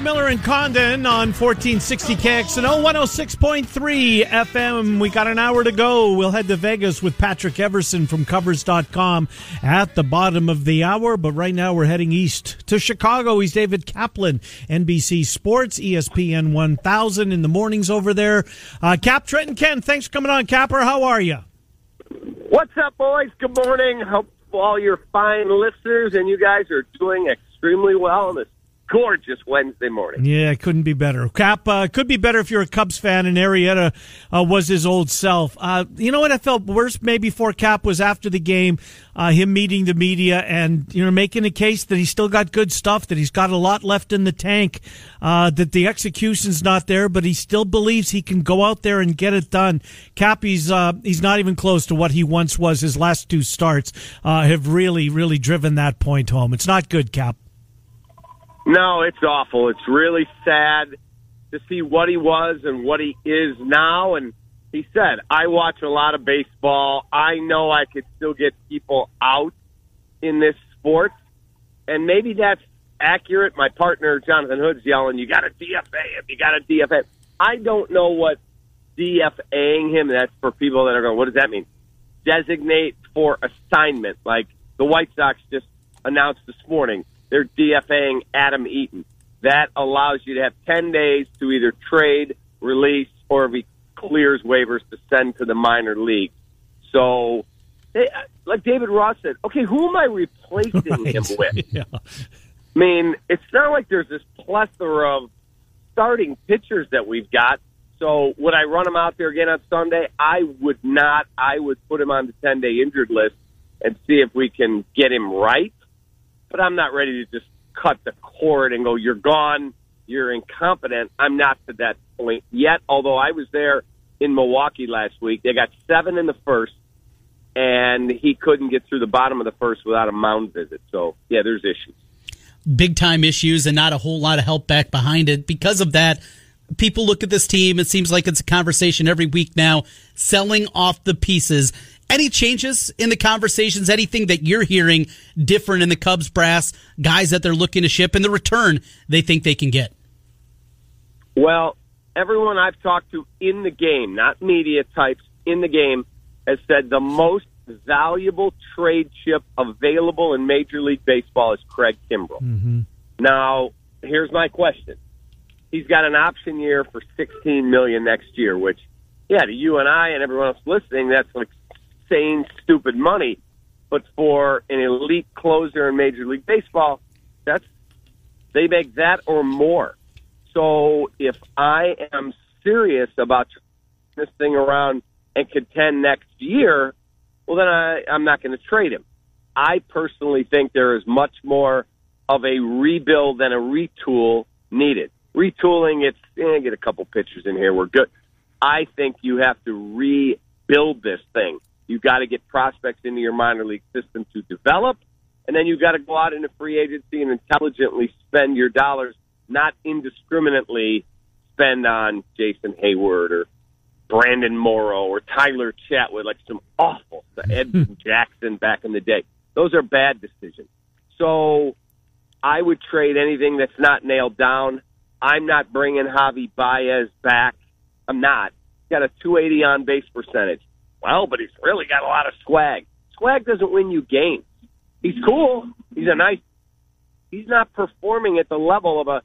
Miller and Condon on 1460 KXNO 106.3 FM. We got an hour to go. We'll head to Vegas with Patrick Everson from Covers.com at the bottom of the hour. But right now, we're heading east to Chicago. He's David Kaplan, NBC Sports, ESPN 1000 in the mornings over there. Uh, Cap Trenton Ken, thanks for coming on, Capper. How are you? What's up, boys? Good morning. Hope all your fine listeners and you guys are doing extremely well on this gorgeous Wednesday morning. Yeah, it couldn't be better. Cap uh, could be better if you're a Cubs fan and Arrieta uh, was his old self. Uh, you know what I felt worse maybe for Cap was after the game, uh, him meeting the media and you know making a case that he's still got good stuff, that he's got a lot left in the tank, uh, that the execution's not there, but he still believes he can go out there and get it done. Cap, he's uh, he's not even close to what he once was. His last two starts have really, really driven that point home. It's not good, Cap. No, it's awful. It's really sad to see what he was and what he is now. And he said, I watch a lot of baseball. I know I could still get people out in this sport. And maybe that's accurate. My partner, Jonathan Hood's yelling, you got to DFA him. You got to DFA. I don't know what DFAing him, that's for people that are going, what does that mean? Designate for assignment. Like the White Sox just announced this morning, they're DFAing Adam Eaton. That allows you to have 10 days to either trade, release, or if he clears waivers to send to the minor league. So, they, like David Ross said, okay, who am I replacing him with? yeah. I mean, it's not like there's this plethora of starting pitchers that we've got. So would I run him out there again on Sunday? I would not. I would put him on the 10 day injured list and see if we can get him right. But I'm not ready to just cut the cord and go, you're gone, you're incompetent. I'm not to that point yet, although I was there in Milwaukee last week. They got seven in the first, and he couldn't get through the bottom of the first without a mound visit. So, yeah, there's issues. big time issues and not a whole lot of help back behind it. Because of that, people look at this team. It seems like it's a conversation every week now, selling off the pieces. Any changes in the conversations? Anything that you're hearing different in the Cubs brass, guys that they're looking to ship, and the return they think they can get? Well, everyone I've talked to in the game, not media types, in the game, has said the most valuable trade chip available in Major League Baseball is Craig Kimbrel. Mm-hmm. Now, here's my question. He's got an option year for 16 million next year, which, yeah, to you and I and everyone else listening, that's like insane, stupid money. But for an elite closer in Major League Baseball, that's they make that or more. So if I am serious about this thing around and contend next year, well, then I, I'm not going to trade him. I personally think there is much more of a rebuild than a retool needed. Retooling, it's eh, get a couple pitchers in here, we're good. I think you have to rebuild this thing. You've got to get prospects into your minor league system to develop, and then you've got to go out into free agency and intelligently spend your dollars, not indiscriminately spend on Jason Heyward or Brandon Morrow or Tyler Chatwood, like some awful Ed Jackson back in the day. Those are bad decisions. So I would trade anything that's not nailed down. I'm not bringing Javi Baez back. I'm not. He's got a 280 on base percentage. Well, but he's really got a lot of swag. Swag doesn't win you games. He's cool. He's a nice. He's not performing at the level of a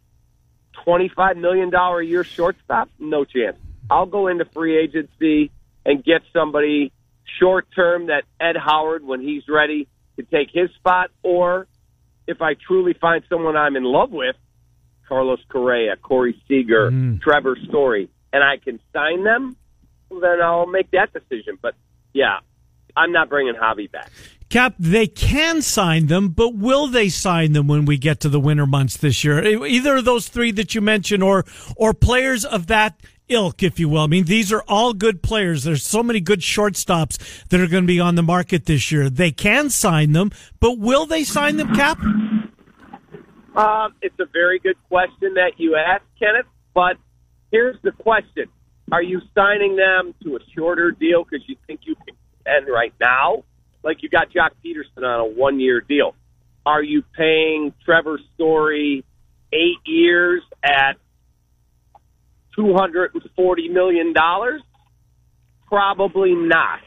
25 million dollar a year shortstop. No chance. I'll go into free agency and get somebody short term that Ed Howard, when he's ready to take his spot, or if I truly find someone I'm in love with, Carlos Correa, Corey Seager, mm. Trevor Story, and I can sign them, then I'll make that decision. But yeah, I'm not bringing Javi back. Cap, they can sign them, but will they sign them when we get to the winter months this year? Either of those three that you mentioned, or or players of that ilk, if you will. I mean, these are all good players. There's so many good shortstops that are going to be on the market this year. They can sign them, but will they sign them, Cap? Um, it's a very good question that you asked, Kenneth. But here's the question: Are you signing them to a shorter deal because you think you can end right now? Like you got Joc Pederson on a one-year deal. Are you paying Trevor Story eight years at two hundred and forty million dollars? Probably not.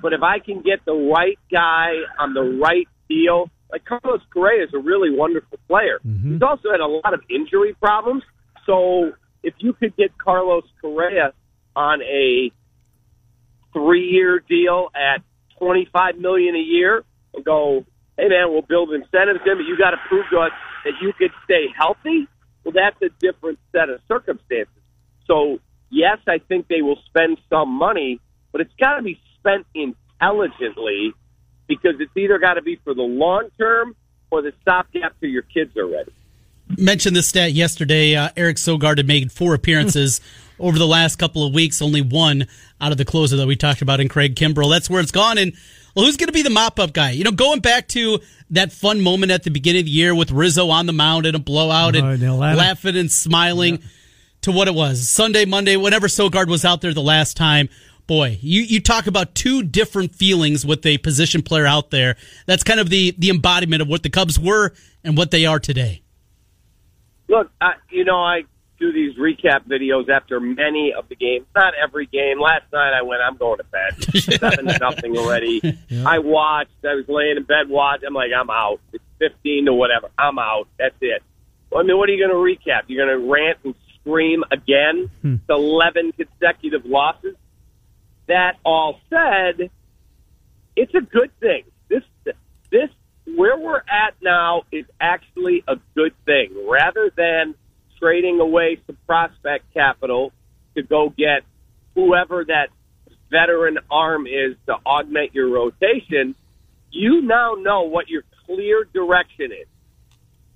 But if I can get the right guy on the right deal, like Carlos Correa is a really wonderful player. Mm-hmm. He's also had a lot of injury problems. So if you could get Carlos Correa on a three-year deal at twenty-five million a year, and go, hey man, we'll build incentives in, but you got to prove to us that you could stay healthy. Well, that's a different set of circumstances. So yes, I think they will spend some money, but it's got to be spent intelligently because it's either got to be for the long term or the stopgap till your kids are ready. Mentioned this stat yesterday. Uh, Eric Sogard had made four appearances over the last couple of weeks, only one out of the closer that we talked about in Craig Kimbrel. That's where it's gone. And well, who's going to be the mop up guy? You know, going back to that fun moment at the beginning of the year with Rizzo on the mound in a blowout Oh, and laughing and smiling to what it was Sunday, Monday, whenever Sogard was out there the last time. Boy, you, you talk about two different feelings with a position player out there. That's kind of the, the embodiment of what the Cubs were and what they are today. Look, I, you know, I do these recap videos after many of the games. Not every game. Last night I went, I'm going to bed. Seven to nothing already. I watched. I was laying in bed watching. I'm like, I'm out. It's 15 to whatever. I'm out. That's it. Well, I mean, what are you going to recap? You're going to rant and scream again? Hmm. It's 11 consecutive losses. That all said, it's a good thing. This, this, where we're at now is actually a good thing. Rather than trading away some prospect capital to go get whoever that veteran arm is to augment your rotation, you now know what your clear direction is.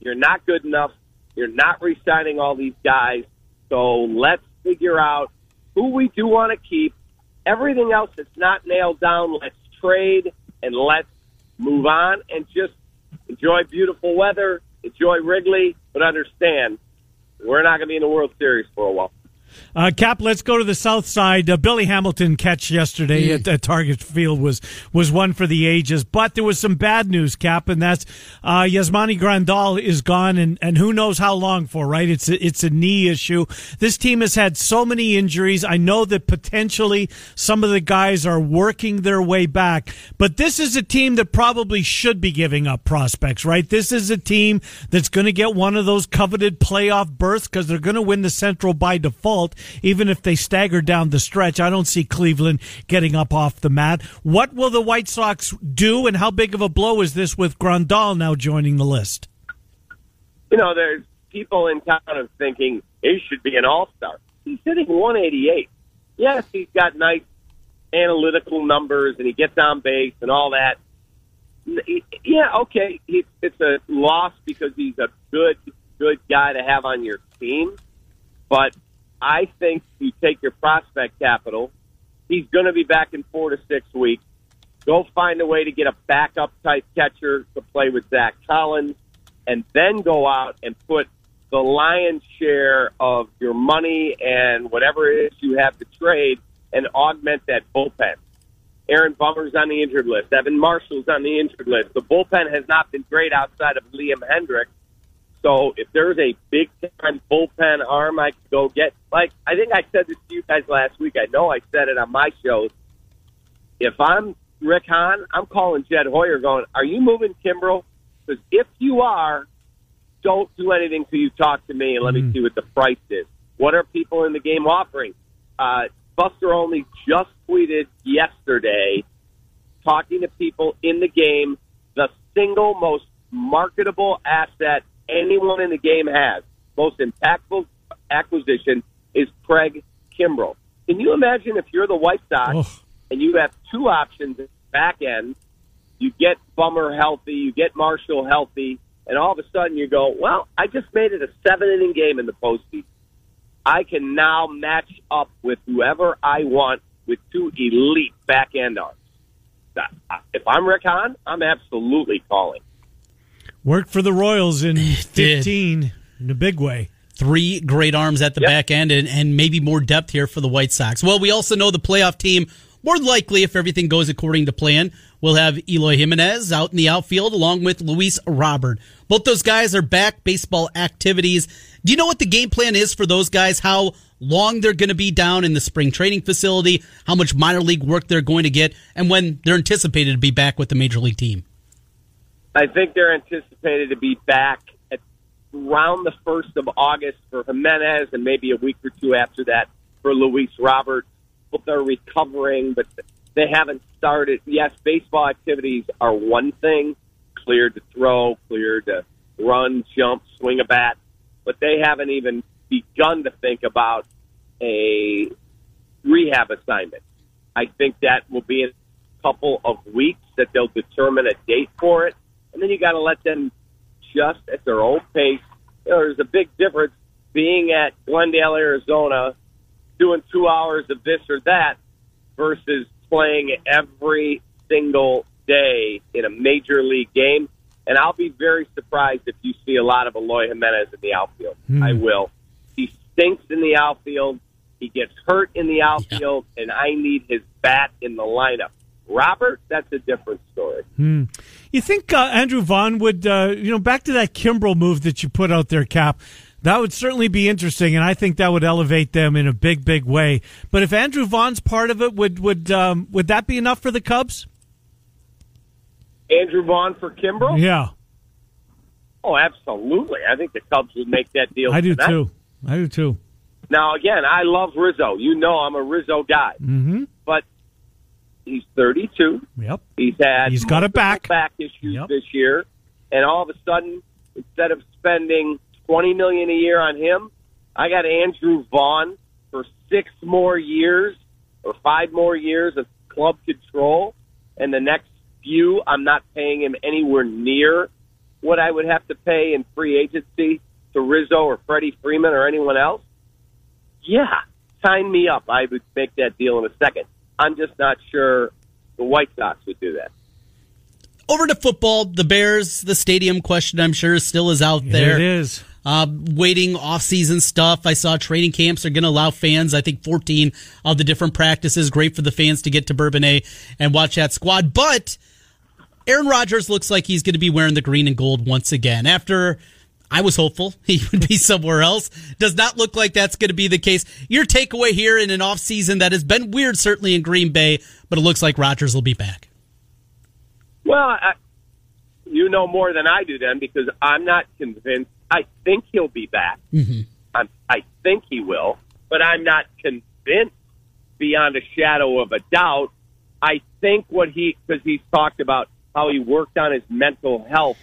You're not good enough. You're not re-signing all these guys. So let's figure out who we do want to keep. Everything else that's not nailed down, let's trade and let's move on and just enjoy beautiful weather, enjoy Wrigley, but understand we're not going to be in the World Series for a while. Uh, Cap, let's go to the south side. Uh, Billy Hamilton catch yesterday at, at Target Field was was one for the ages, but there was some bad news, Cap, and that's uh, Yasmani Grandal is gone, and, and who knows how long for? Right? It's a, it's a knee issue. This team has had so many injuries. I know that potentially some of the guys are working their way back, but this is a team that probably should be giving up prospects. Right? This is a team that's going to get one of those coveted playoff berths because they're going to win the Central by default even if they stagger down the stretch. I don't see Cleveland getting up off the mat. What will the White Sox do, and how big of a blow is this with Grandal now joining the list? You know, there's people in town of thinking he should be an all-star. He's hitting 188. Yes, he's got nice analytical numbers and he gets on base and all that. Yeah, okay, it's a loss because he's a good, good guy to have on your team. But I think you take your prospect capital. He's going to be back in four to six weeks. Go find a way to get a backup type catcher to play with Zach Collins, and then go out and put the lion's share of your money and whatever it is you have to trade and augment that bullpen. Aaron Bummer's on the injured list. Evan Marshall's on the injured list. The bullpen has not been great outside of Liam Hendriks. So if there's a big time bullpen arm I could go get, like I think I said this to you guys last week. I know I said it on my show. If I'm Rick Hahn, I'm calling Jed Hoyer going, are you moving Kimbrel? Because if you are, don't do anything till you talk to me and let me see what the price is. What are people in the game offering? Uh, Buster Olney just tweeted yesterday talking to people in the game, the single most marketable asset anyone in the game has, most impactful acquisition is Craig Kimbrel. Can you imagine if you're the White Sox Oh. and you have two options at the back end? You get Bummer healthy, you get Marshall healthy, and all of a sudden you go, well, I just made it a seven inning game in the postseason. I can now match up with whoever I want with two elite back end arms. If I'm Rick Hahn, I'm absolutely calling. Worked for the Royals in did. 15 in a big way. Three great arms at the Yep. back end and, and maybe more depth here for the White Sox. Well, we also know the playoff team, more likely, if everything goes according to plan, will have Eloy Jimenez out in the outfield along with Luis Robert. Both those guys are back baseball activities. Do you know what the game plan is for those guys? How long they're going to be down in the spring training facility? How much minor league work they're going to get? And when they're anticipated to be back with the major league team? I think they're anticipated to be back at around the first of August for Jimenez, and maybe a week or two after that for Luis Robert. But they're recovering, but they haven't started. Yes, baseball activities are one thing: cleared to throw, cleared to run, jump, swing a bat, but they haven't even begun to think about a rehab assignment. I think that will be in a couple of weeks that they'll determine a date for it, and then you got to let them just at their own pace. You know, there's a big difference being at Glendale, Arizona, doing two hours of this or that versus playing every single day in a major league game. And I'll be very surprised if you see a lot of Eloy Jimenez in the outfield. Hmm. I will. He stinks in the outfield. He gets hurt in the outfield, and I need his bat in the lineup. Robert, that's a different story. You think uh, Andrew Vaughn would, uh, you know, back to that Kimbrel move that you put out there, Cap? That would certainly be interesting, and I think that would elevate them in a big, big way. But if Andrew Vaughn's part of it, would would um, would that be enough for the Cubs? Andrew Vaughn for Kimbrel? Yeah, Oh, absolutely. I think the Cubs would make that deal. I do tonight. too. I do too. Now, again, I love Rizzo. You know I'm a Rizzo guy. Mm-hmm. He's 32. Yep. He's had He's got it multiple back. back issues Yep. this year, and all of a sudden, instead of spending 20 million a year on him, I got Andrew Vaughn for six more years or five more years of club control, and the next few, I'm not paying him anywhere near what I would have to pay in free agency to Rizzo or Freddie Freeman or anyone else. Yeah, sign me up. I would make that deal in a second. I'm just not sure the White Sox would do that. Over to football, the Bears, the stadium question, I'm sure, still is out there. It is. Uh, waiting off-season stuff. I saw training camps are going to allow fans. I think 14 of the different practices. Great for the fans to get to Bourbonnais and watch that squad. But Aaron Rodgers looks like he's going to be wearing the green and gold once again. After I was hopeful he would be somewhere else, does not look like that's going to be the case. Your takeaway here in an off-season that has been weird, certainly in Green Bay, but it looks like Rodgers will be back. Well, I, you know more than I do then because I'm not convinced. I think he'll be back. Mm-hmm. I'm, I think he will, but I'm not convinced beyond a shadow of a doubt. I think what he, because he's talked about how he worked on his mental health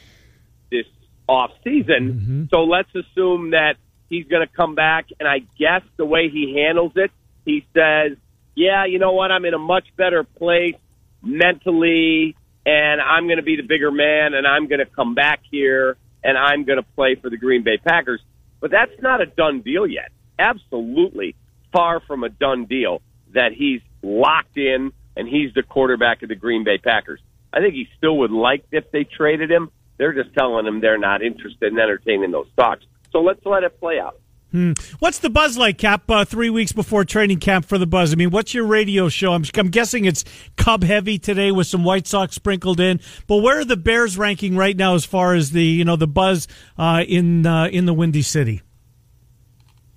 off season. Mm-hmm. So let's assume that he's going to come back, and I guess the way he handles it, he says, "Yeah, you know what? I'm in a much better place mentally, and I'm going to be the bigger man, and I'm going to come back here, and I'm going to play for the Green Bay Packers." But that's not a done deal yet. Absolutely far from a done deal that he's locked in and he's the quarterback of the Green Bay Packers. I think he still would like if they traded him. They're just telling them they're not interested in entertaining those talks. So let's let it play out. What's the buzz like, Cap? Uh, three weeks before training camp for the buzz. I mean, what's your radio show? I'm, I'm guessing it's Cub heavy today with some White Sox sprinkled in. But where are the Bears ranking right now as far as the you know the buzz uh, in uh, in the Windy City?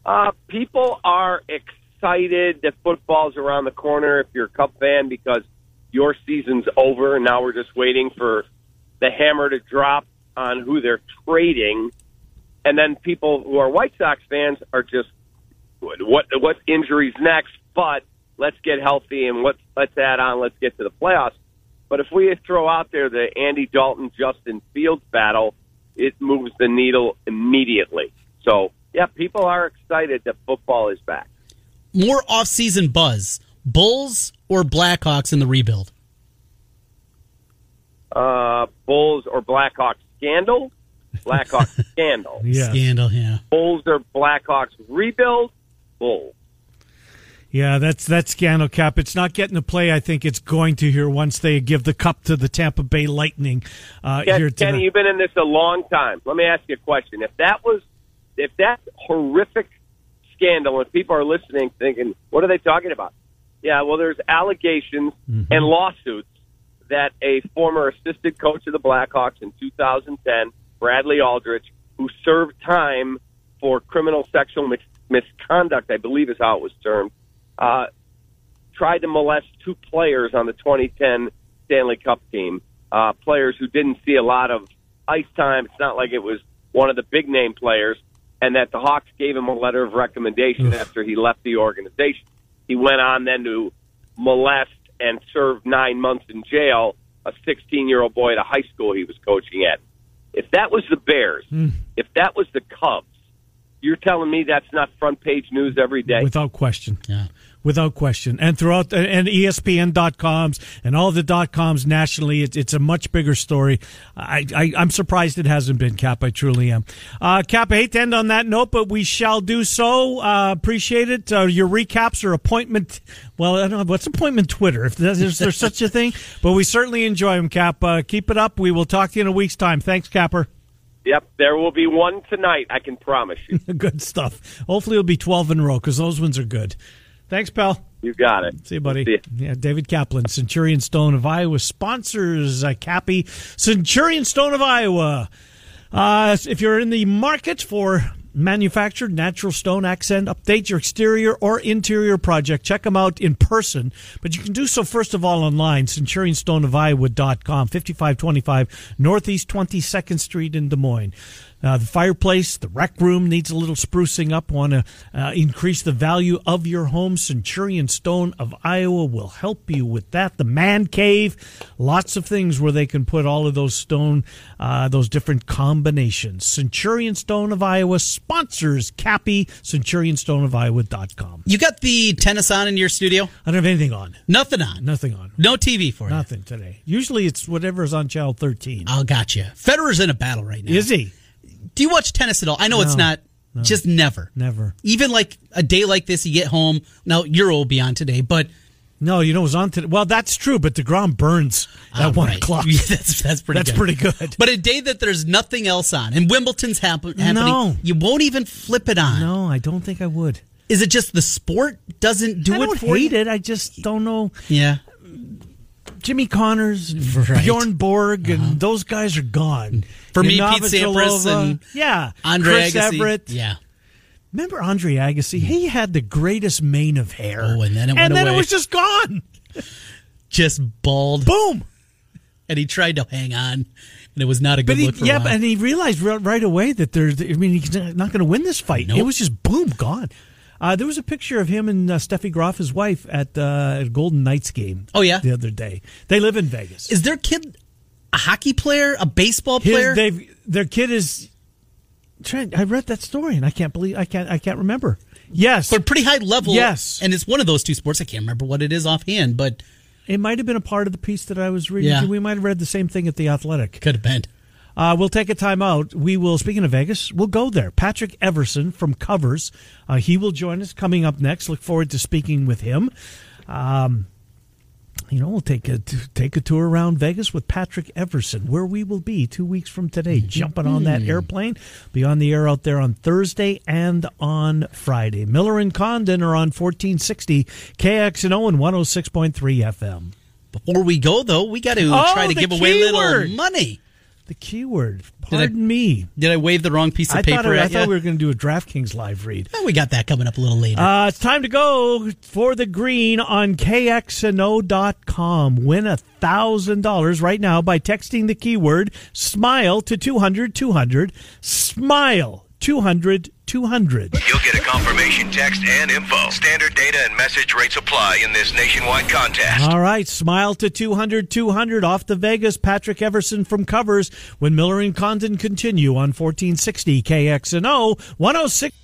Uh, people are excited that football's around the corner if you're a Cub fan because your season's over and now we're just waiting for the hammer to drop on who they're trading. And then people who are White Sox fans are just what what, what injuries next, but let's get healthy and let's let's add on, let's get to the playoffs. But if we throw out there the Andy Dalton Justin Fields battle, it moves the needle immediately. So yeah, people are excited that football is back. More off-season buzz: Bulls or Blackhawks in the rebuild? Uh, Bulls or Blackhawks scandal? Blackhawks scandal. Yes. Scandal, yeah. Bulls or Blackhawks rebuild? Bulls. Yeah, that's that's scandal cap. It's not getting the play. I think it's going to here once they give the cup to the Tampa Bay Lightning. Uh, Ken, here Kenny, you've been in this a long time. Let me ask you a question. If that was, if that horrific scandal, and people are listening, thinking, "What are they talking about?" Yeah, well, there's allegations Mm-hmm. and lawsuits that a former assistant coach of the Blackhawks in 2010, Bradley Aldrich, who served time for criminal sexual mis- misconduct, I believe is how it was termed, uh, tried to molest two players on the 2010 Stanley Cup team, uh, players who didn't see a lot of ice time. It's not like it was one of the big name players, and that the Hawks gave him a letter of recommendation after he left the organization. He went on then to molest and serve nine months in jail a 16 year old boy at a high school he was coaching at. If that was the Bears, hmm. if that was the Cubs, you're telling me that's not front page news every day? without question. Yeah. Without question. And throughout, and E ESPN.coms and all the dot coms nationally, it's, it's a much bigger story. I, I, I'm surprised it hasn't been, Cap. I truly am. Uh, Cap, I hate to end on that note, but we shall do so. Uh, appreciate it. Uh, your recaps or appointment, well, I don't know, what's appointment Twitter? If there's, is there such a thing? But we certainly enjoy them, Cap. Uh, keep it up. We will talk to you in a week's time. Thanks, Capper. Yep, there will be one tonight, I can promise you. good stuff. Hopefully it'll be 12 in a row because those ones are good. Thanks, pal. You got it. See you, buddy. See ya. Yeah, David Kaplan, Centurion Stone of Iowa sponsors uh, Cappy Centurion Stone of Iowa. Uh, if you're in the market for manufactured natural stone accent, update your exterior or interior project. Check them out in person, but you can do so first of all online. CenturionStoneofIowa.com, 5525 Northeast 22nd Street in Des Moines. Uh, the fireplace, the rec room needs a little sprucing up. Want to uh, increase the value of your home? Centurion Stone of Iowa will help you with that. The man cave, lots of things where they can put all of those stone, uh, those different combinations. Centurion Stone of Iowa sponsors Cappy, CenturionStoneofIowa.com. You got the tennis on in your studio? I don't have anything on. Nothing on. Nothing on. No TV for you. Nothing today. Usually it's whatever's on channel 13. I'll got you. Federer's in a battle right now. Is he? Do you watch tennis at all? I know it's No, not. Just never. Never. Even like a day like this, you get home. Now Euro will be on today, but No, you know it was on today. Well, that's true, but DeGrom burns at Ah, one right. o'clock. Yeah, that's that's pretty. That's good. pretty good. But a day that there's nothing else on, and Wimbledon's happen- happening, No. you won't even flip it on. No, I don't think I would. Is it just the sport doesn't do I it don't for hate you? it. I just don't know. Yeah. Jimmy Connors, and Right. Uh-huh. Bjorn Borg, and those guys are gone. For me, Pete Sampras and yeah, Andre Chris Agassi. Evert. Yeah. Remember Andre Agassi? He had the greatest mane of hair. Oh, and then it and then it was just gone. Just bald. Boom. And he tried to hang on, and it was not a good But he, look for yeah, and he realized right, right away that there's. I mean, he's not going to win this fight. Nope. It was just boom, gone. Uh, there was a picture of him and uh, Steffi Graf, his wife, at uh, at Golden Knights game. Oh, yeah? the other day. They live in Vegas. Is their kid a hockey player, a baseball His- player? they've their kid is. Trent, I read that story and I can't believe I can't I can't remember. Yes, but pretty high level. Yes. And it's one of those two sports. I can't remember what it is offhand, but it might have been a part of the piece that I was reading. Yeah. We might have read the same thing at the Athletic. could have been. Uh, we'll take a time out. We will, speaking of Vegas, we'll go there. Patrick Everson from Covers, uh, he will join us coming up next. Look forward to speaking with him. Um, you know, we'll take a take a tour around Vegas with Patrick Everson, where we will be two weeks from today, jumping on that airplane. Be on the air out there on Thursday and on Friday. Miller and Condon are on 1460 KXNO and 106.3 FM. Before we go, though, we got to Oh, try to the give away a little money. The keyword. I- Pardon me. Did I wave the wrong piece of I paper thought, I thought we were going to do a DraftKings live read. Oh, we got that coming up a little later. Uh, it's time to go for the green on KXNO.com. Win a $1,000 right now by texting the keyword SMILE to 200 200. SMILE 200 200. You'll get a confirmation text and info. Standard data and message rates apply in this nationwide contest. All right, smile to 200 200 off to Vegas. Patrick Everson from covers when Miller and Condon continue on 1460 KXNO 106.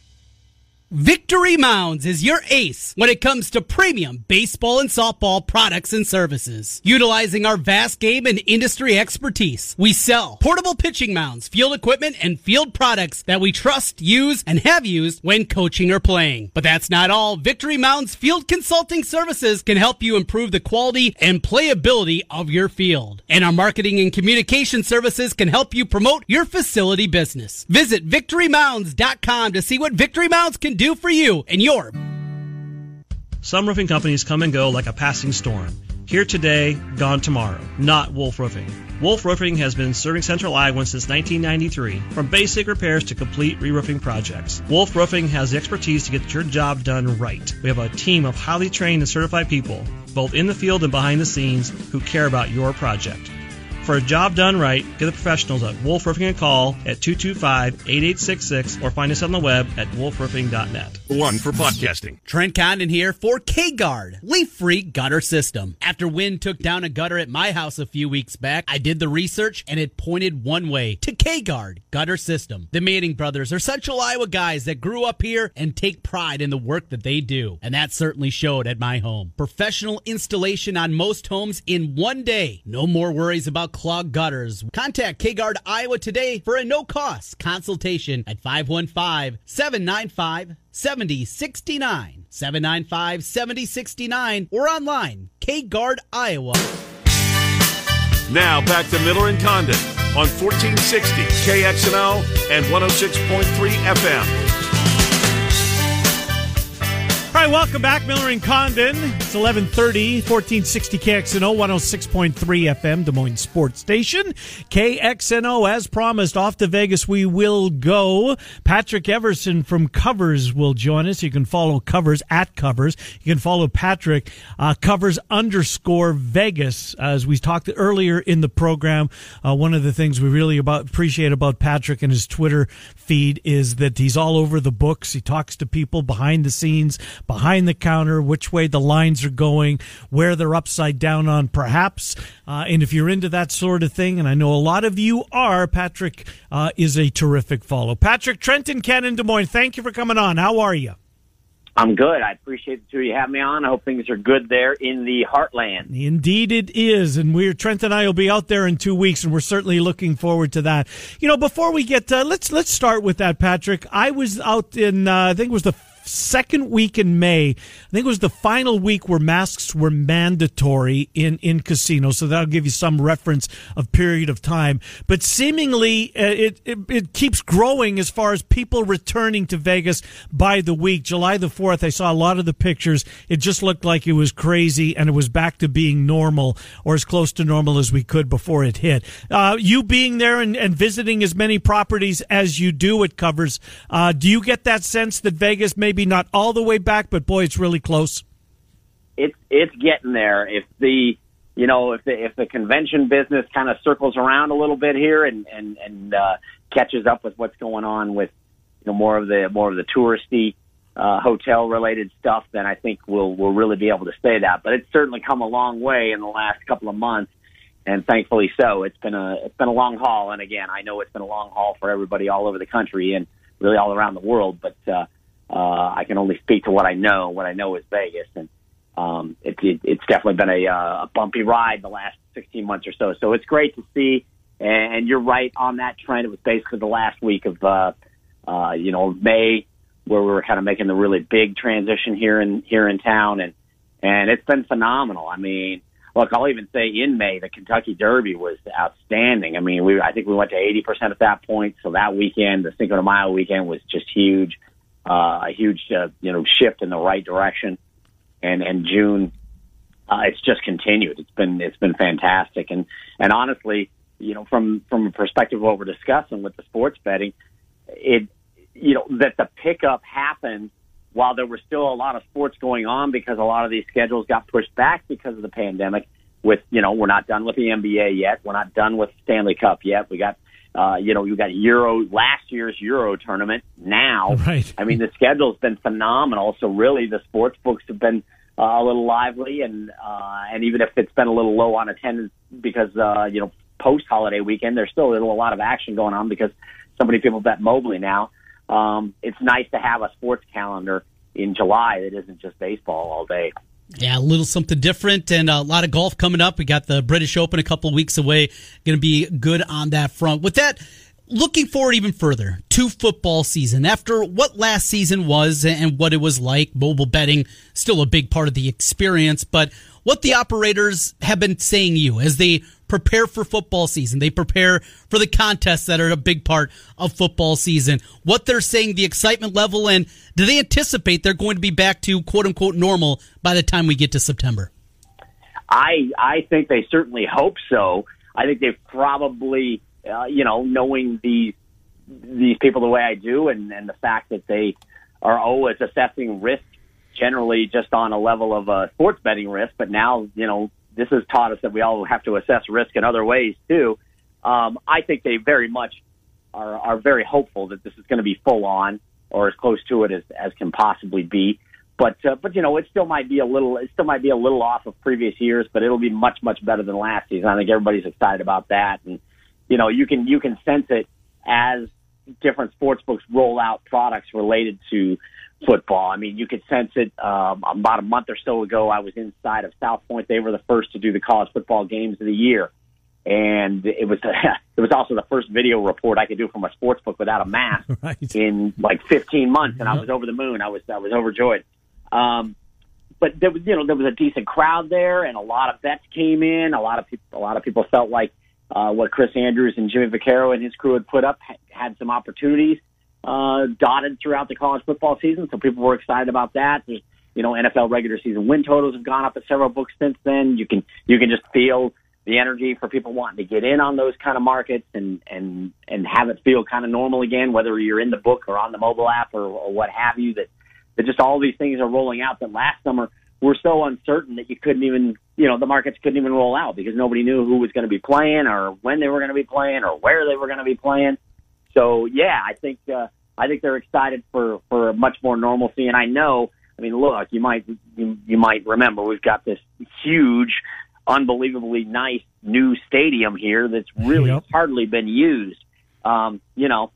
Victory Mounds is your ace when it comes to premium baseball and softball products and services. Utilizing our vast game and industry expertise, we sell portable pitching mounds, field equipment, and field products that we trust, use, and have used when coaching or playing. But that's not all. Victory Mounds Field Consulting Services can help you improve the quality and playability of your field. And our marketing and communication services can help you promote your facility business. Visit victorymounds.com to see what Victory Mounds can do for you and your Some roofing companies come and go like a passing storm. Here today, gone tomorrow. Not Wolf Roofing. Wolf Roofing has been serving Central Iowa since 1993, from basic repairs to complete re-roofing projects. Wolf Roofing has the expertise to get your job done right. We have a team of highly trained and certified people, both in the field and behind the scenes, who care about your project. For a job done right, give the professionals at Wolf Roofing a call at 225-8866 or find us on the web at wolfroofing.net. One for podcasting. Trent Condon here for K-Guard, leaf-free gutter system. After wind took down a gutter at my house a few weeks back, I did the research and it pointed one way to K-Guard gutter system. The Manning brothers are Central Iowa guys that grew up here and take pride in the work that they do. And that certainly showed at my home. Professional installation on most homes in one day. No more worries about clogged gutters. Contact K-Guard Iowa today for a no-cost consultation at 515 795 7069 795 7069 or online kguard iowa Now back to Miller and Condon on 1460 KXNO and 106.3 FM. Right, welcome back, Miller and Condon. It's 1130, 1460 KXNO, 106.3 FM, Des Moines Sports Station. KXNO, as promised, off to Vegas we will go. Patrick Everson from Covers will join us. You can follow Covers at Covers. You can follow Patrick, uh, Covers underscore Vegas. As we talked earlier in the program, uh, one of the things we really about appreciate about Patrick and his Twitter feed is that he's all over the books. He talks to people behind the scenes, behind the counter, which way the lines are going, where they're upside down on perhaps. Uh, and if you're into that sort of thing, and I know a lot of you are, Patrick uh, is a terrific follow. Patrick Trenton, Ken in Des Moines, thank you for coming on. How are you? I'm good. I appreciate the two of you have me on. I hope things are good there in the heartland. Indeed, it is, and we're Trent and I will be out there in two weeks, and we're certainly looking forward to that. You know, before we get, uh, let's let's start with that, Patrick. I was out in, uh, I think it was the second week in May. I think it was the final week where masks were mandatory in in casinos, so that'll give you some reference of period of time. But seemingly, uh, it, it it keeps growing as far as people returning to Vegas by the week. July the fourth, I saw a lot of the pictures. It just looked like it was crazy, and it was back to being normal or as close to normal as we could before it hit. Uh, you being there and, and visiting as many properties as you do, it covers. Uh, do you get that sense that Vegas maybe not all the way back, but boy, it's really close? It's it's getting there. If the you know if the if the convention business kind of circles around a little bit here and and and uh, catches up with what's going on with you know more of the more of the touristy uh, hotel related stuff, then I think we'll we'll really be able to say that. But it's certainly come a long way in the last couple of months, and thankfully so. It's been a it's been a long haul, and again, I know it's been a long haul for everybody all over the country and really all around the world. But uh, uh, I can only speak to what I know. What I know is Vegas, and um, it, it, it's definitely been a, uh, a bumpy ride the last 16 months or so. So it's great to see, and you're right on that trend. It was basically the last week of uh, uh, you know May where we were kind of making the really big transition here in here in town, and and it's been phenomenal. I mean, look, I'll even say in May, the Kentucky Derby was outstanding. I mean, we I think we went to 80% at that point. So that weekend, the Cinco de Mayo weekend was just huge, uh, a huge, uh, you know, shift in the right direction. And, and June, uh, it's just continued. It's been, it's been fantastic. And, and honestly, you know, from, from a perspective of what we're discussing with the sports betting, it, you know, that the pickup happened while there was still a lot of sports going on because a lot of these schedules got pushed back because of the pandemic. With you know, we're not done with the NBA yet. We're not done with Stanley Cup yet. We got uh, you know, you got Euro last year's Euro tournament now. Right. I mean, the schedule's been phenomenal. So really, the sports books have been uh, a little lively, and uh, and even if it's been a little low on attendance because uh, you know post holiday weekend, there's still a, little, a lot of action going on because so many people bet Mobley now um, it's nice to have a sports calendar in July that isn't just baseball all day. Yeah, a little something different and a lot of golf coming up. We got the British Open a couple weeks away. Going to be good on that front. With that, looking forward even further to football season after what last season was and what it was like mobile betting still a big part of the experience but what the operators have been saying you as they prepare for football season. They prepare for the contests that are a big part of football season. What they're saying the excitement level and do they anticipate they're going to be back to quote unquote normal by the time we get to september? I i think they certainly hope so. I think they've probably uh, you know, knowing these these people the way I do, and and the fact that they are always assessing risk generally just on a level of uh, sports betting risk, but now you know this has taught us that we all have to assess risk in other ways too. Um, I think they very much are are very hopeful that this is going to be full on or as close to it as as can possibly be. But uh, but you know it still might be a little it still might be a little off of previous years, but it'll be much much better than last season. I think everybody's excited about that and you know, you can you can sense it as different sports books roll out products related to football. I mean, you could sense it. Um, about a month or so ago, I was inside of South Point. They were the first to do the college football games of the year, and it was it was also the first video report I could do from a sports book without a mask right. in like 15 months, and I was over the moon. I was I was overjoyed. Um, but there was you know there was a decent crowd there, and a lot of bets came in. A lot of people a lot of people felt like uh, what Chris Andrews and Jimmy Vaccaro and his crew had put up had some opportunities uh, dotted throughout the college football season. So people were excited about that. There's, you know, NFL regular season win totals have gone up at several books since then. You can you can just feel the energy for people wanting to get in on those kind of markets and and and have it feel kind of normal again, whether you're in the book or on the mobile app or, or what have you. That that just all these things are rolling out. That last summer were so uncertain that you couldn't even, you know, the markets couldn't even roll out because nobody knew who was going to be playing or when they were going to be playing or where they were going to be playing. So yeah, I think uh, I think they're excited for for much more normalcy. And I know, I mean, look, you might you, you might remember we've got this huge, unbelievably nice new stadium here that's really Yep. hardly been used. Um, you know,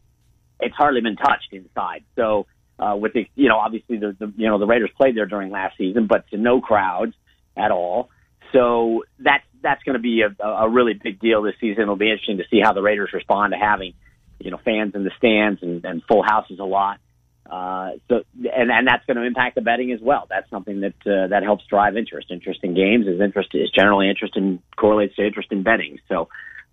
it's hardly been touched inside. So uh, with the you know obviously the, the you know the Raiders played there during last season, but to no crowds at all. So that's that's going to be a, a really big deal this season. It'll be interesting to see how the Raiders respond to having you know fans in the stands and, and full houses a lot. Uh, so and and that's going to impact the betting as well. That's something that uh, that helps drive interest. Interest in games is interest is generally interest in correlates to interest in betting. So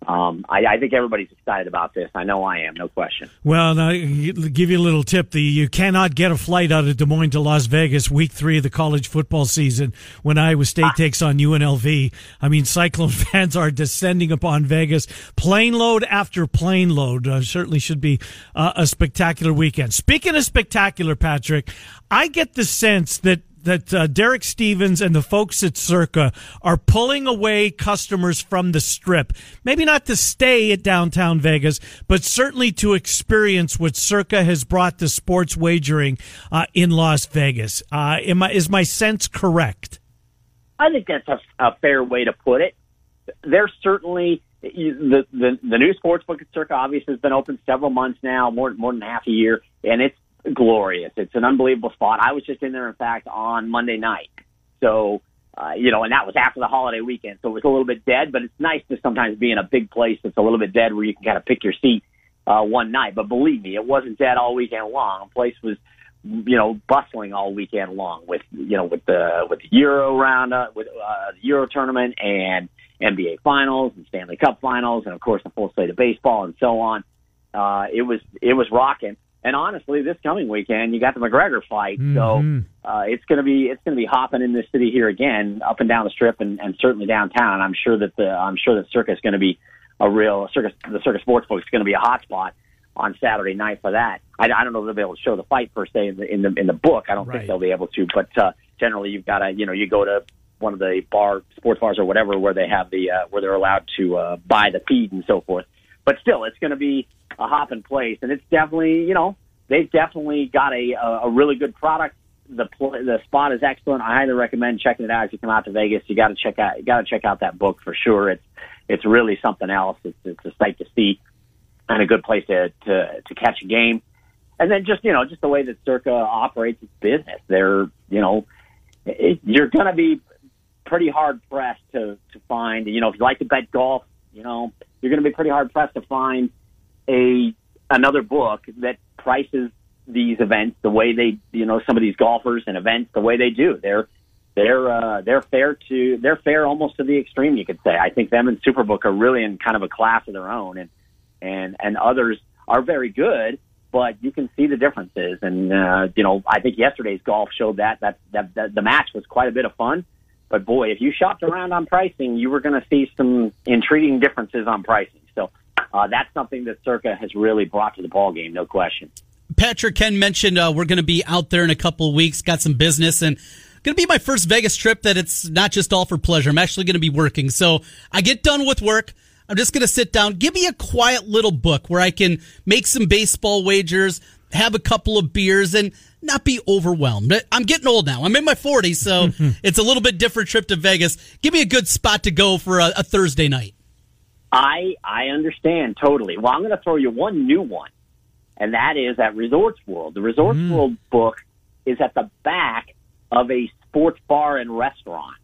um, I, I think everybody's excited about this. I know I am, no question. Well, now, give you a little tip. The you cannot get a flight out of Des Moines to Las Vegas week three of the college football season when Iowa State takes on UNLV. I mean, Cyclone fans are descending upon Vegas. Plane load after plane load. Uh, certainly should be uh, a spectacular weekend. Speaking of spectacular, Patrick, I get the sense that that uh, Derek Stevens and the folks at Circa are pulling away customers from the strip. Maybe not to stay at downtown Vegas, but certainly to experience what Circa has brought to sports wagering uh, in Las Vegas. Uh, I, is my sense correct? I think that's a, a fair way to put it. There's certainly the, the the new sportsbook at Circa obviously has been open several months now, more more than half a year, and it's glorious. It's an unbelievable spot. I was just in there, in fact, on Monday night. So, uh, you know, and that was after the holiday weekend, so it was a little bit dead. But it's nice to sometimes be in a big place that's a little bit dead, where you can kind of pick your seat uh, one night. But believe me, it wasn't dead all weekend long. The place was you know, bustling all weekend long with you know with the with the Euro round, uh, with uh, the Euro tournament and NBA Finals and Stanley Cup Finals, and of course the full slate of baseball and so on. Uh, it was it was rocking. And honestly, this coming weekend, you got the McGregor fight, Mhm. so uh, it's going to be it's going to be hopping in this city here again, up and down the strip, and, and certainly downtown. I'm sure that the I'm sure that Circa is going to be a real circus. The Circa Sports folks is going to be a hot spot on Saturday night for that. I, I don't know if they'll be able to show the fight per se in the in the, in the book. I don't Right. think they'll be able to, but uh, generally you've got to you know you go to one of the bar sports bars or whatever where they have the uh, where they're allowed to uh, buy the feed and so forth. But still, it's going to be a hop in place, and it's definitely you know they've definitely got a a, really good product. The the spot is excellent. I highly recommend checking it out. If you come out to Vegas, you got to check out you got to check out that book for sure. It's it's really something else. It's it's a sight to see and a good place to to to catch a game. And then just you know just the way that Circa operates its business, they're you know it, you're going to be pretty hard pressed to to find you know if you like to bet golf, you know you're going to be pretty hard pressed to find a another book that prices these events the way they you know some of these golfers and events the way they do. They're they're uh, they're fair to they're fair almost to the extreme you could say. I think them and Superbook are really in kind of a class of their own, and and and others are very good, but you can see the differences. And uh, you know, I think yesterday's golf showed that that that, that the match was quite a bit of fun. But boy, if you shopped around on pricing, you were going to see some intriguing differences on pricing. So uh, that's something that Circa has really brought to the ball game, no question. Patrick Ken mentioned uh, we're going to be out there in a couple of weeks. Got some business and going to be my first Vegas trip. That it's not just all for pleasure. I'm actually going to be working. So I get done with work. I'm just going to sit down. Give me a quiet little book where I can make some baseball wagers, have a couple of beers, and not be overwhelmed. I'm getting old now. I'm in my 40s, so it's a little bit different trip to Vegas. Give me a good spot to go for a, a Thursday night. I I understand totally. Well, I'm going to throw you one new one, and that is at Resorts World. The Resorts mm. World book is at the back of a sports bar and restaurant.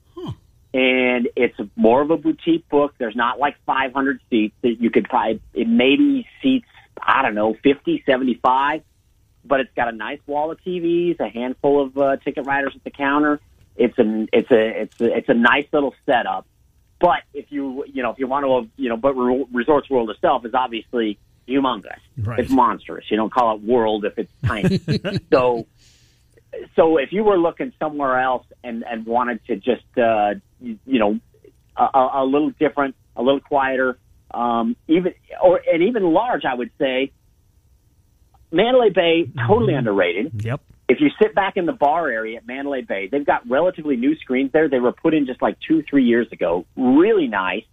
And it's more of a boutique book. There's not like 500 seats that you could probably, it maybe seats, I don't know, 50, 75, but it's got a nice wall of TVs, a handful of uh, ticket writers at the counter. It's a, it's a, it's a, it's a nice little setup. But if you, you know, if you want to, you know, but Re- Resorts World itself is obviously humongous. Right. It's monstrous. You don't call it world if it's tiny. so, so if you were looking somewhere else and and wanted to just, uh, you, you know, a, a a little different, a little quieter, um, even or and even large, I would say. Mandalay Bay totally underrated Yep. if you sit back in the bar area at Mandalay Bay, they've got relatively new screens there. They were put in just like two, three years ago. Really nice.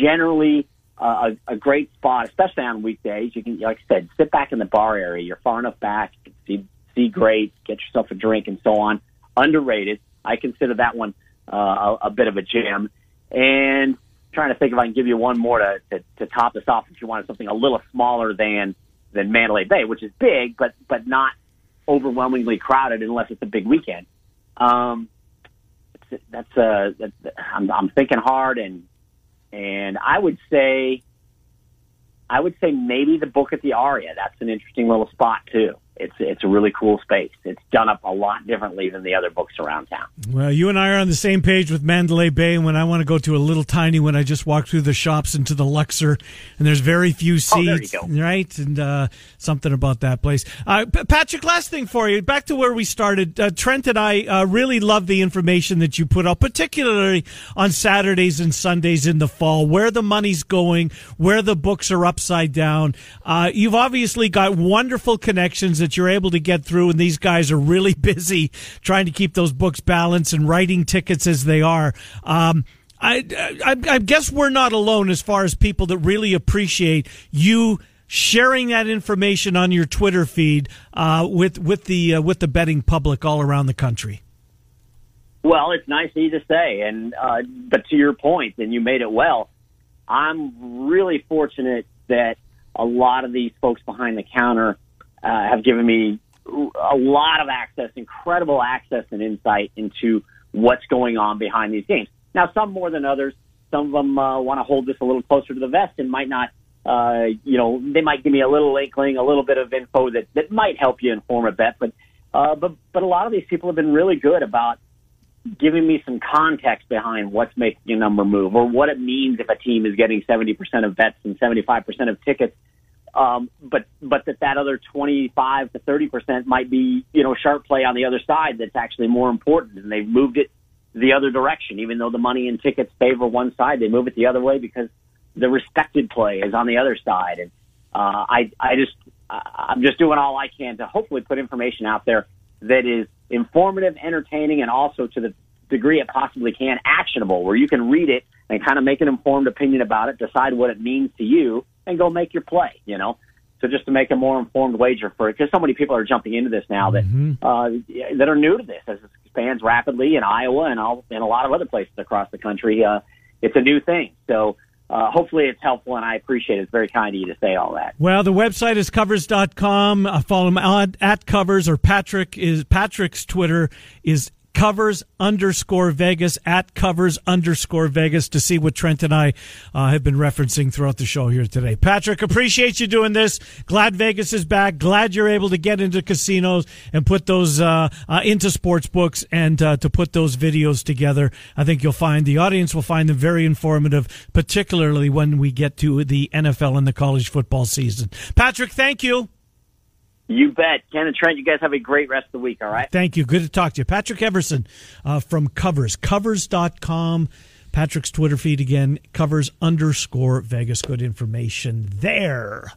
Generally, uh, a, a great spot, especially on weekdays. You can, like I said, sit back in the bar area. You're far enough back. You can see, see great, get yourself a drink and so on. Underrated. I consider that one uh, a, a bit of a gem. And trying to think if I can give you one more to, to, to top this off if you wanted something a little smaller than than Mandalay Bay, which is big, but but not overwhelmingly crowded unless it's a big weekend. Um, that's uh, that, I'm, I'm thinking hard, and and I would say, I would say maybe the book at the Aria. That's an interesting little spot too. It's it's a really cool space. It's done up a lot differently than the other books around town. Well, you and I are on the same page with Mandalay Bay. And when I want to go to a little tiny one, I just walk through the shops into the Luxor, and there's very few Oh, there you seats, go. right? And uh, something about that place. Uh, Patrick, last thing for you. Back to where we started. Uh, Trent and I uh, really love the information that you put out, particularly on Saturdays and Sundays in the fall, where the money's going, where the books are upside down. Uh, you've obviously got wonderful connections that you're able to get through, and these guys are really busy trying to keep those books balanced and writing tickets as they are. Um, I, I, I guess we're not alone as far as people that really appreciate you sharing that information on your Twitter feed uh, with with the uh, with the betting public all around the country. Well, it's nice of you to say, and uh, but to your point, and you made it well. I'm really fortunate that a lot of these folks behind the counter uh, have given me a lot of access, incredible access and insight into what's going on behind these games. Now, some more than others. Some of them uh, want to hold this a little closer to the vest and might not. Uh, you know, they might give me a little inkling, a little bit of info that that might help you inform a bet, but Uh, but but a lot of these people have been really good about giving me some context behind what's making a number move or what it means if a team is getting 70% of bets and 75% of tickets. Um, but but that that other 25 to 30 percent might be you know sharp play on the other side that's actually more important, and they've moved it the other direction. Even though the money and tickets favor one side, they move it the other way because the respected play is on the other side. And uh, I I just I'm just doing all I can to hopefully put information out there that is informative, entertaining, and also to the degree it possibly can actionable, where you can read it and kind of make an informed opinion about it, decide what it means to you, and go make your play. You know. So just to make a more informed wager for it, because so many people are jumping into this now that uh, that are new to this as it expands rapidly in Iowa and all and a lot of other places across the country. Uh, it's a new thing, so uh, hopefully it's helpful, and I appreciate it. It's very kind of you to say all that. Well, the website is covers.com. Uh, follow him at, at covers or Patrick is Patrick's Twitter is covers underscore Vegas at covers underscore Vegas to see what Trent and I uh, have been referencing throughout the show here today. Patrick, appreciate you doing this. Glad Vegas is back. Glad you're able to get into casinos and put those uh, uh, into sports books and uh, to put those videos together. I think you'll find the audience will find them very informative, particularly when we get to the NFL and the college football season. Patrick, thank you. You bet. Ken and Trent, you guys have a great rest of the week, all right? Thank you. Good to talk to you. Patrick Everson uh, from Covers, covers.com. Patrick's Twitter feed again, covers underscore Vegas. Good information there.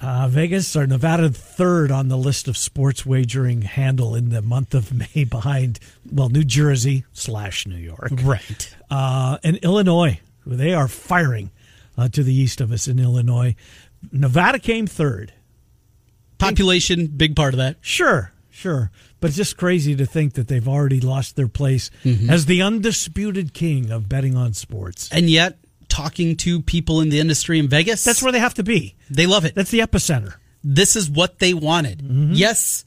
Uh, Vegas or Nevada third on the list of sports wagering handle in the month of May behind, well, New Jersey slash New York. Right. Uh, and Illinois. They are firing uh, to the east of us in Illinois. Nevada came third. Population, big part of that. Sure, sure. But it's just crazy to think that they've already lost their place mm-hmm. as the undisputed king of betting on sports. And yet, talking to people in the industry in Vegas, That's where they have to be. they love it. That's the epicenter. This is what they wanted. Mm-hmm. Yes,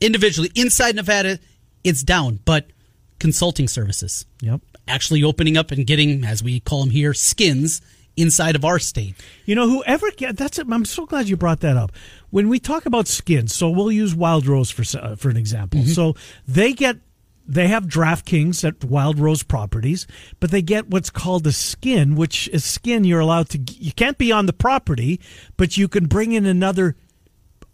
individually, inside Nevada, it's down, but consulting services Yep. actually opening up and getting, as we call them here, skins inside of our state. You know, whoever get that's it. I'm so glad you brought that up. When we talk about skins, so we'll use Wild Rose for uh, for an example. So they get they have DraftKings at Wild Rose properties, but they get what's called a skin, which is skin you're allowed to you can't be on the property, but you can bring in another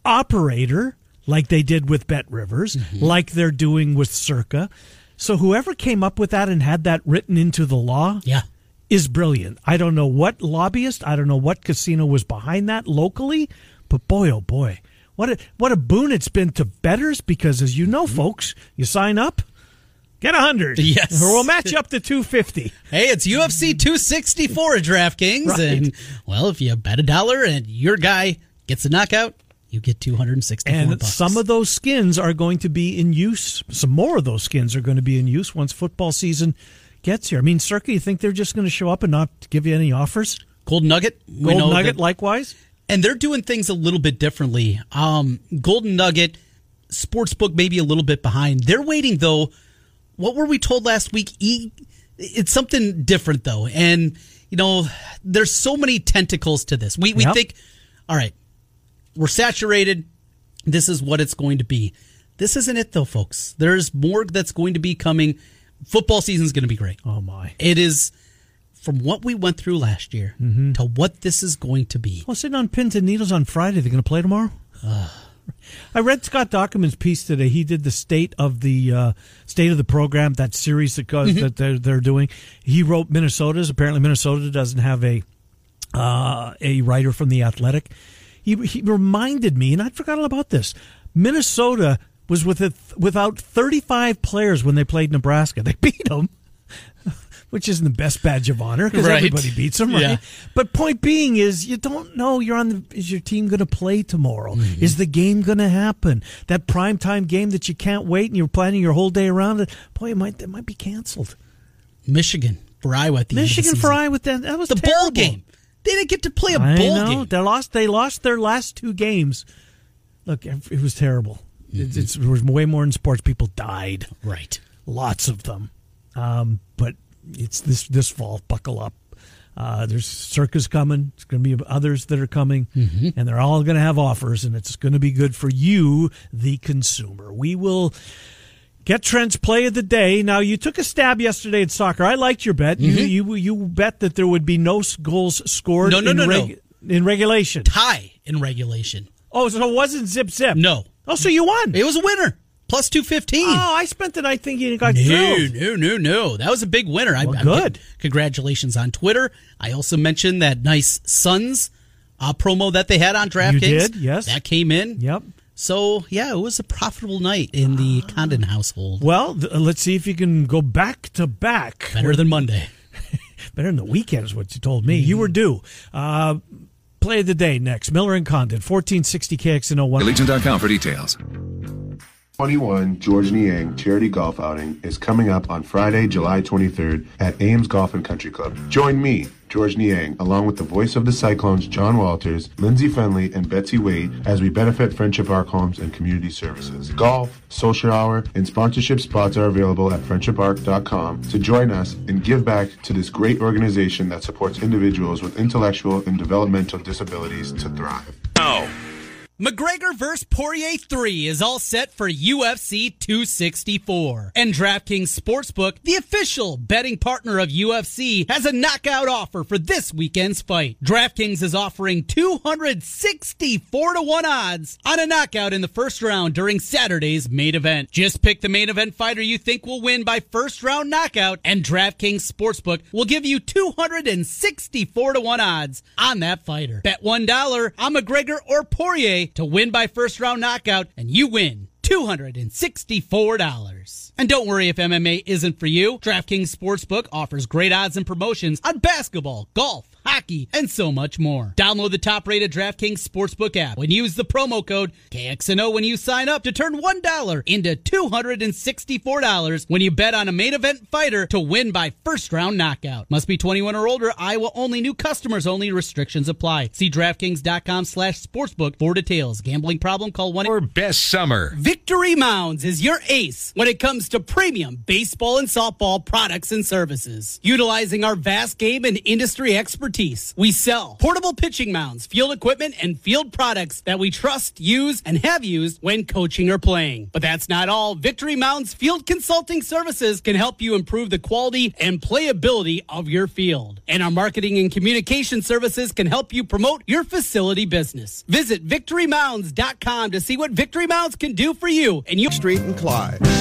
operator like they did with BetRivers, like they're doing with Circa. So whoever came up with that and had that written into the law, Yeah. Is brilliant. I don't know what lobbyist, I don't know what casino was behind that locally, but boy, oh boy, what a what a boon it's been to betters because, as you know, mm-hmm. folks, you sign up, get a hundred, Yes. or we'll match up to two fifty. Hey, it's UFC 264 at DraftKings. Right. And, well, if you bet a dollar and your guy gets a knockout, you get 264 And bucks. some of those skins are going to be in use. Some more of those skins are going to be in use once football season gets here. I mean, Circa, you think they're just going to show up and not give you any offers? Gold Nugget. Gold Nugget, that- likewise. and they're doing things a little bit differently. Um, Golden Nugget, Sportsbook, maybe a little bit behind. They're waiting though. What were we told last week? E, it's something different though, and you know, there's so many tentacles to this. We we Yep. think, all right, we're saturated. This is what it's going to be. This isn't it though, folks. There's more that's going to be coming. Football season is going to be great. Oh my! It is from what we went through last year Mm-hmm. to what this is going to be. Well, sitting on pins and needles on Friday. They're going to play tomorrow. I read Scott Dochterman's piece today. He did the state of the uh, state of the program, that series that goes that they're, they're doing. He wrote Minnesota's. Apparently, Minnesota doesn't have a uh, a writer from the Athletic. He he reminded me, and I'd forgotten about this. Minnesota was with it, without 35 players when they played Nebraska. They beat them. Which isn't the best badge of honor because Right. everybody beats them, right? Yeah. But point being is you don't know you're on the is your team going to play tomorrow? Mm-hmm. Is the game going to happen? That prime time game that you can't wait and you're planning your whole day around it. Boy, it might it might be canceled. Michigan for Iowa at the end of the Michigan for Iowa that that was the terrible. bowl game. They didn't get to play a I bowl know game. they lost. They lost their last two games. Look, it was terrible. It's, it's, there was way more in sports. People died. Right. lots of them. Um, but it's this this fall. Buckle up. Uh, there's Circa coming. It's going to be others that are coming, and they're all going to have offers, and it's going to be good for you, the consumer. We will get Trent's play of the day. Now, you took a stab yesterday at soccer. I liked your bet. You you you bet that there would be no goals scored. No, no, in no, no. In regulation. Tie in regulation. Oh, so it wasn't zip zip. No. Oh, so you won. It was a winner. Plus 215. Oh, I spent the night thinking you got No, drilled. no, no, no. That was a big winner. I, Well, I'm good. Congratulations on Twitter. I also mentioned that nice Suns uh, promo that they had on DraftKings. did, yes. That came in. Yep. So, yeah, it was a profitable night in the Condon household. Well, th- let's see if you can go back to back. Better than Monday. Better than the weekend is what you told me. You were due. Uh, play of the day next. Miller and Condon, 1460 KXNO1. Allegiant.com for details. 21 Georges Niang charity golf outing is coming up on Friday, July 23rd at Ames Golf and Country Club. Join me, Georges Niang, along with the voice of the Cyclones, John Walters, Lindsay Fenley, and Betsy Wade, as we benefit Friendship Ark Homes and Community Services. Golf, social hour, and sponsorship spots are available at friendshipark.com to join us and give back to this great organization that supports individuals with intellectual and developmental disabilities to thrive. McGregor vs. Poirier 3 is all set for UFC 264. And DraftKings Sportsbook, the official betting partner of UFC, has a knockout offer for this weekend's fight. DraftKings is offering 264 to 1 odds on a knockout in the first round during Saturday's main event. Just pick the main event fighter you think will win by first round knockout, and DraftKings Sportsbook will give you 264 to 1 odds on that fighter. Bet $1 on McGregor or Poirier to win by first round knockout, and you win. $264. And don't worry if MMA isn't for you. DraftKings Sportsbook offers great odds and promotions on basketball, golf, hockey, and so much more. Download the top rated DraftKings Sportsbook app and use the promo code KXNO when you sign up to turn $1 into $264 when you bet on a main event fighter to win by first round knockout. Must be 21 or older, Iowa only, new customers only, restrictions apply. See DraftKings.com slash sportsbook for details. Gambling problem, call 1 Or best summer. Victory Mounds is your ace when it comes to premium baseball and softball products and services. Utilizing our vast game and industry expertise, we sell portable pitching mounds, field equipment, and field products that we trust, use, and have used when coaching or playing. But that's not all. Victory Mounds Field Consulting Services can help you improve the quality and playability of your field. And our marketing and communication services can help you promote your facility business. Visit victorymounds.com to see what Victory Mounds can do for you and you. Street and Clyde.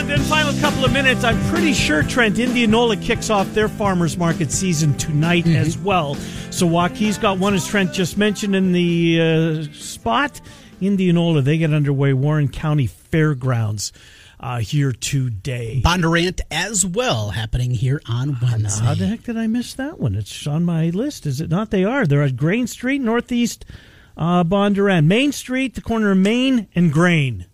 And Condon, final couple of minutes. I'm pretty sure Trent Indianola kicks off their farmers market season tonight as well. So Waukees got one, as Trent just mentioned, in the uh, spot. Indianola, they get underway. Warren County Fairgrounds uh, here today. Bondurant as well happening here on Wednesday. How the heck did I miss that one? It's on my list, is it not? They are. They're at Grain Street, Northeast uh, Bondurant. Main Street, the corner of Main and Grain.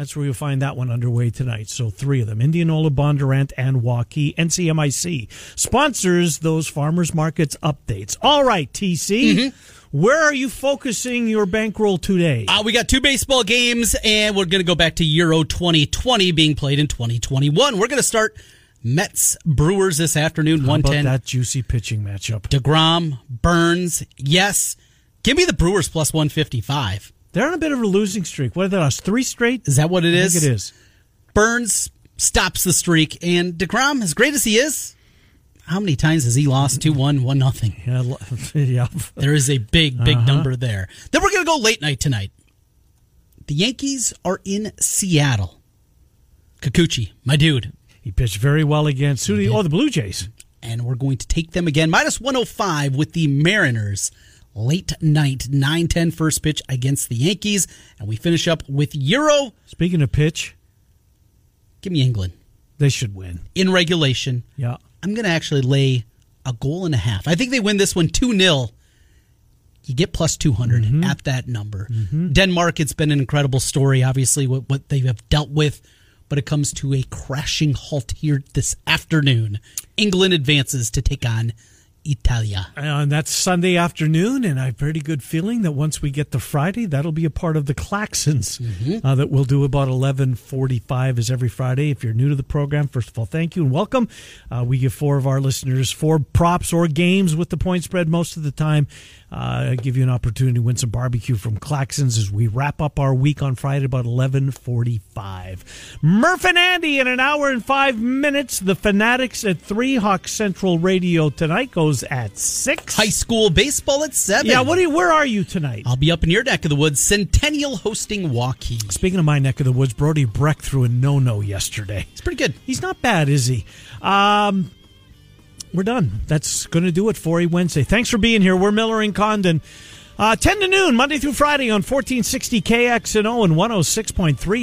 That's where you'll find that one underway tonight. So three of them: Indianola, Bondurant, and Waukee. NCMIC sponsors those farmers markets updates. All right, TC, where are you focusing your bankroll today? Uh, we got two baseball games, and we're going to go back to Euro 2020 being played in 2021. We're going to start Mets Brewers this afternoon, about 110. that juicy pitching matchup? DeGrom, Burnes, yes. Give me the Brewers plus 155. They're on a bit of a losing streak. What are they lost? Three straight? Is that what it I is? think it is. Burnes stops the streak, and DeGrom, as great as he is, how many times has he lost 2 1, 1 nothing? Yeah, yeah. There is a big, big Uh-huh. number there. Then we're going to go late night tonight. The Yankees are in Seattle. Kikuchi, my dude. He pitched very well against who? you- Oh, the Blue Jays. And we're going to take them again. Minus 105 with the Mariners. Late night, 9 10 first pitch against the Yankees. And we finish up with Euro. Speaking of pitch, Give me England. they should win. In regulation. Yeah. I'm going to actually lay a goal and a half. I think they win this one 2 0. You get plus 200 Mm-hmm. at that number. Denmark, it's been an incredible story, obviously, what, what they have dealt with, but it comes to a crashing halt here this afternoon. England advances to take on Italia. And that's Sunday afternoon, and I have a pretty good feeling that once we get to Friday, that'll be a part of the Claxons uh, that we'll do about eleven forty-five as every Friday. If you're new to the program, first of all, thank you and welcome. Uh, we give four of our listeners four props or games with the point spread most of the time. Uh, give you an opportunity to win some barbecue from Claxons as we wrap up our week on Friday about eleven forty-five. Murph and Andy in an hour and five minutes. The Fanatics at three. Hawk Central Radio tonight goes at six. High school baseball at seven. Yeah, what? Are you, where are you tonight? I'll be up in your neck of the woods. Centennial hosting Waukee. Speaking of my neck of the woods, Brody Brecht threw a no-no yesterday. It's pretty good. He's not bad, is he? Um, we're done. That's going to do it for you Wednesday. Thanks for being here. We're Miller and Condon. Uh, 10 to noon, Monday through Friday on 1460 KXNO and 106.3